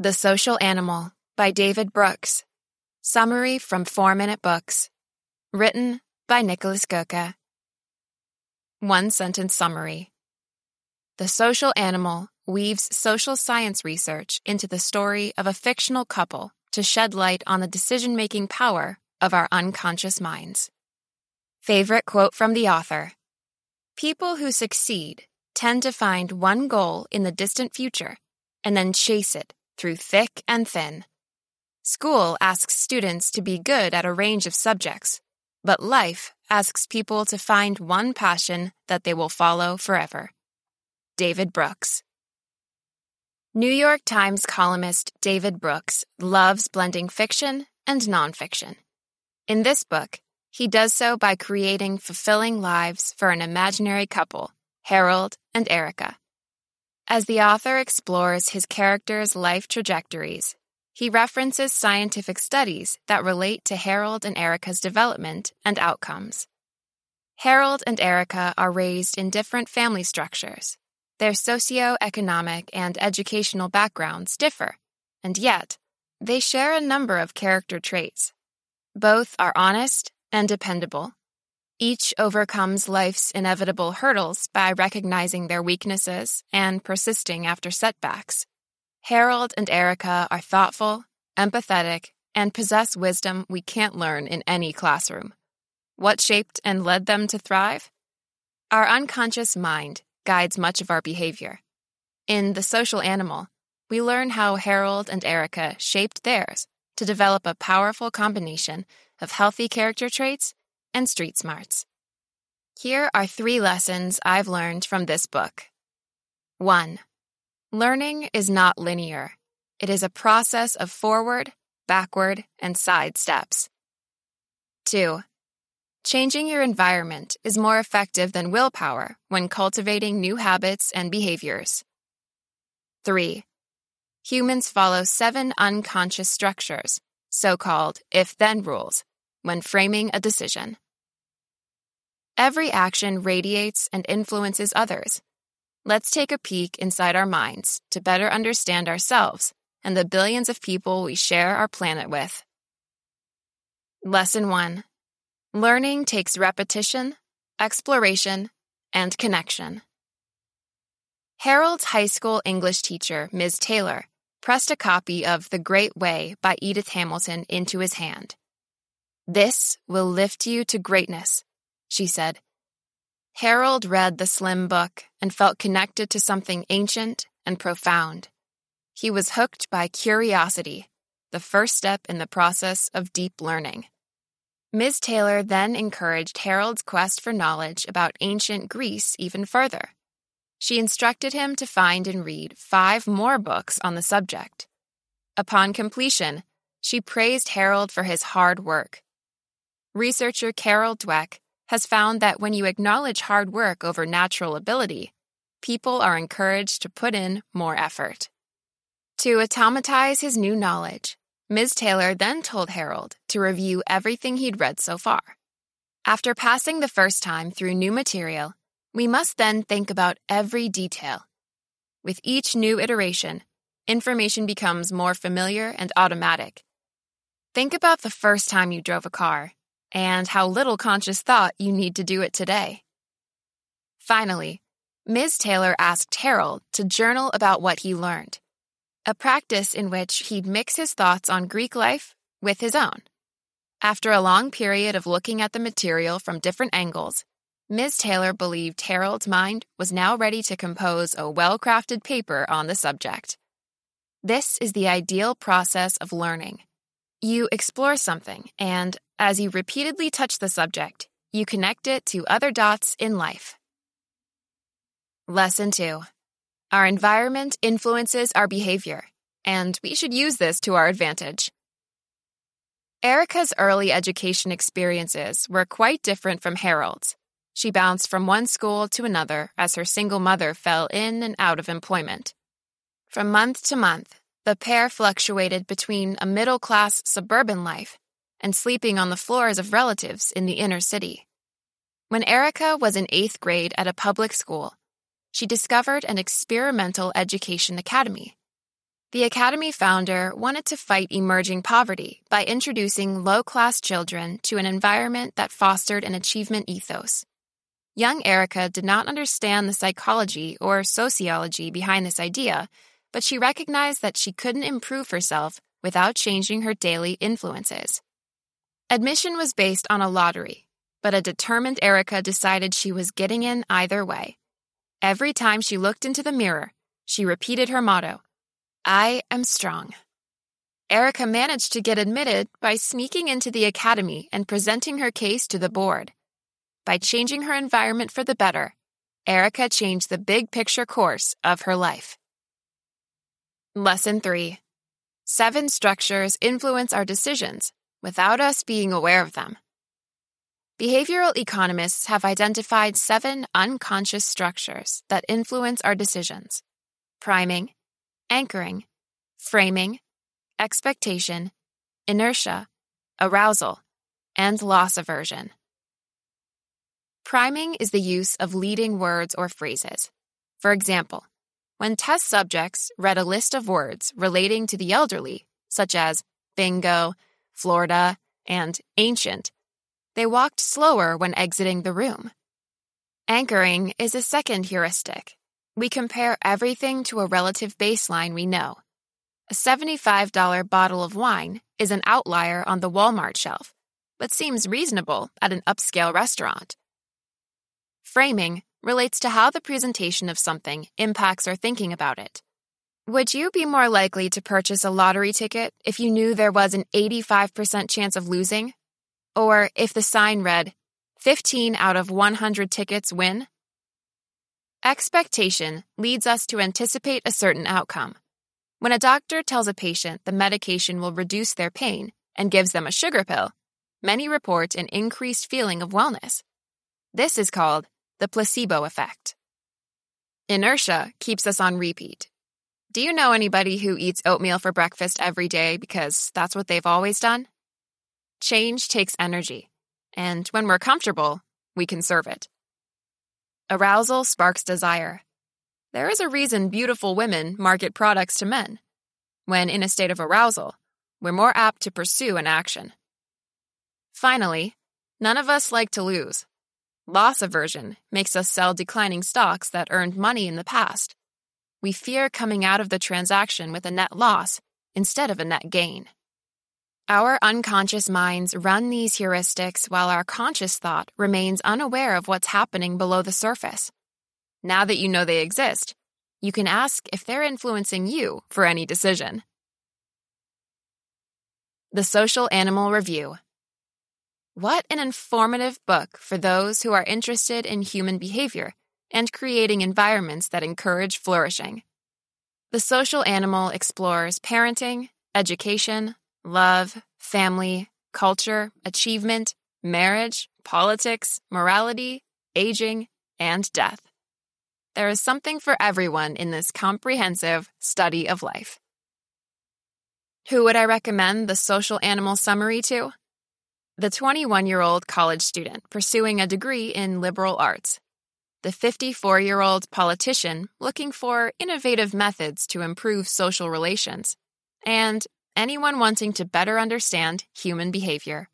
The Social Animal by David Brooks. Summary from Four Minute Books. Written by Niklas Göke. One sentence summary. The Social Animal weaves social science research into the story of a fictional couple to shed light on the decision making power of our unconscious minds. Favorite quote from the author People who succeed tend to find one goal in the distant future and then chase it through thick and thin. School asks students to be good at a range of subjects, but life asks people to find one passion that they will follow forever. David Brooks. New York Times columnist David Brooks loves blending fiction and nonfiction. In this book, he does so by creating fulfilling lives for an imaginary couple, Harold and Erica. As the author explores his characters' life trajectories, he references scientific studies that relate to Harold and Erica's development and outcomes. Harold and Erica are raised in different family structures. Their socio-economic and educational backgrounds differ, and yet, they share a number of character traits. Both are honest and dependable. Each overcomes life's inevitable hurdles by recognizing their weaknesses and persisting after setbacks. Harold and Erica are thoughtful, empathetic, and possess wisdom we can't learn in any classroom. What shaped and led them to thrive? Our unconscious mind guides much of our behavior. In The Social Animal, we learn how Harold and Erica shaped theirs to develop a powerful combination of healthy character traits and street smarts. Here are three lessons I've learned from this book. 1. Learning is not linear. It is a process of forward, backward, and side steps. 2. Changing your environment is more effective than willpower when cultivating new habits and behaviors. 3. Humans follow seven unconscious structures, so called if then rules, when framing a decision. Every action radiates and influences others. Let's take a peek inside our minds to better understand ourselves and the billions of people we share our planet with. Lesson 1 Learning takes repetition, exploration, and connection. Harold's high school English teacher, Ms. Taylor, pressed a copy of The Greek Way by Edith Hamilton into his hand. This will lift you to greatness, she said. Harold read the slim book and felt connected to something ancient and profound. He was hooked by curiosity, the first step in the process of deep learning. Ms. Taylor then encouraged Harold's quest for knowledge about ancient Greece even further. She instructed him to find and read five more books on the subject. Upon completion, she praised Harold for his hard work. Researcher Carol Dweck has found that when you acknowledge hard work over natural ability, people are encouraged to put in more effort. To automatize his new knowledge, Ms. Taylor then told Harold to review everything he'd read so far. After passing the first time through new material, we must then think about every detail. With each new iteration, information becomes more familiar and automatic. Think about the first time you drove a car and how little conscious thought you need to do it today. Finally, Ms. Taylor asked Harold to journal about what he learned, a practice in which he'd mix his thoughts on Greek life with his own. After a long period of looking at the material from different angles, Ms. Taylor believed Harold's mind was now ready to compose a well crafted paper on the subject. This is the ideal process of learning. You explore something, and as you repeatedly touch the subject, you connect it to other dots in life. Lesson 2 Our environment influences our behavior, and we should use this to our advantage. Erica's early education experiences were quite different from Harold's. She bounced from one school to another as her single mother fell in and out of employment. From month to month, the pair fluctuated between a middle class suburban life and sleeping on the floors of relatives in the inner city. When Erica was in eighth grade at a public school, she discovered an experimental education academy. The Academy founder wanted to fight emerging poverty by introducing low class children to an environment that fostered an achievement ethos. Young Erica did not understand the psychology or sociology behind this idea, but she recognized that she couldn't improve herself without changing her daily influences. Admission was based on a lottery, but a determined Erica decided she was getting in either way. Every time she looked into the mirror, she repeated her motto I am strong. Erica managed to get admitted by sneaking into the academy and presenting her case to the board. By changing her environment for the better, Erica changed the big picture course of her life. Lesson 3 Seven structures influence our decisions without us being aware of them. Behavioral economists have identified seven unconscious structures that influence our decisions priming, anchoring, framing, expectation, inertia, arousal, and loss aversion. Priming is the use of leading words or phrases. For example, when test subjects read a list of words relating to the elderly, such as bingo, Florida, and ancient, they walked slower when exiting the room. Anchoring is a second heuristic. We compare everything to a relative baseline we know. A $75 bottle of wine is an outlier on the Walmart shelf, but seems reasonable at an upscale restaurant. Framing relates to how the presentation of something impacts our thinking about it. Would you be more likely to purchase a lottery ticket if you knew there was an 85% chance of losing? Or if the sign read, 15 out of 100 tickets win? Expectation leads us to anticipate a certain outcome. When a doctor tells a patient the medication will reduce their pain and gives them a sugar pill, many report an increased feeling of wellness. This is called the placebo effect. Inertia keeps us on repeat. Do you know anybody who eats oatmeal for breakfast every day because that's what they've always done? Change takes energy, and when we're comfortable, we conserve it. Arousal sparks desire. There is a reason beautiful women market products to men. When in a state of arousal, we're more apt to pursue an action. Finally, none of us like to lose. Loss aversion makes us sell declining stocks that earned money in the past. We fear coming out of the transaction with a net loss instead of a net gain. Our unconscious minds run these heuristics while our conscious thought remains unaware of what's happening below the surface. Now that you know they exist, you can ask if they're influencing you for any decision. The Social Animal Review what an informative book for those who are interested in human behavior and creating environments that encourage flourishing. The social animal explores parenting, education, love, family, culture, achievement, marriage, politics, morality, aging, and death. There is something for everyone in this comprehensive study of life. Who would I recommend the social animal summary to? the 21 year old college student pursuing a degree in liberal arts, the 54 year old politician looking for innovative methods to improve social relations, and anyone wanting to better understand human behavior.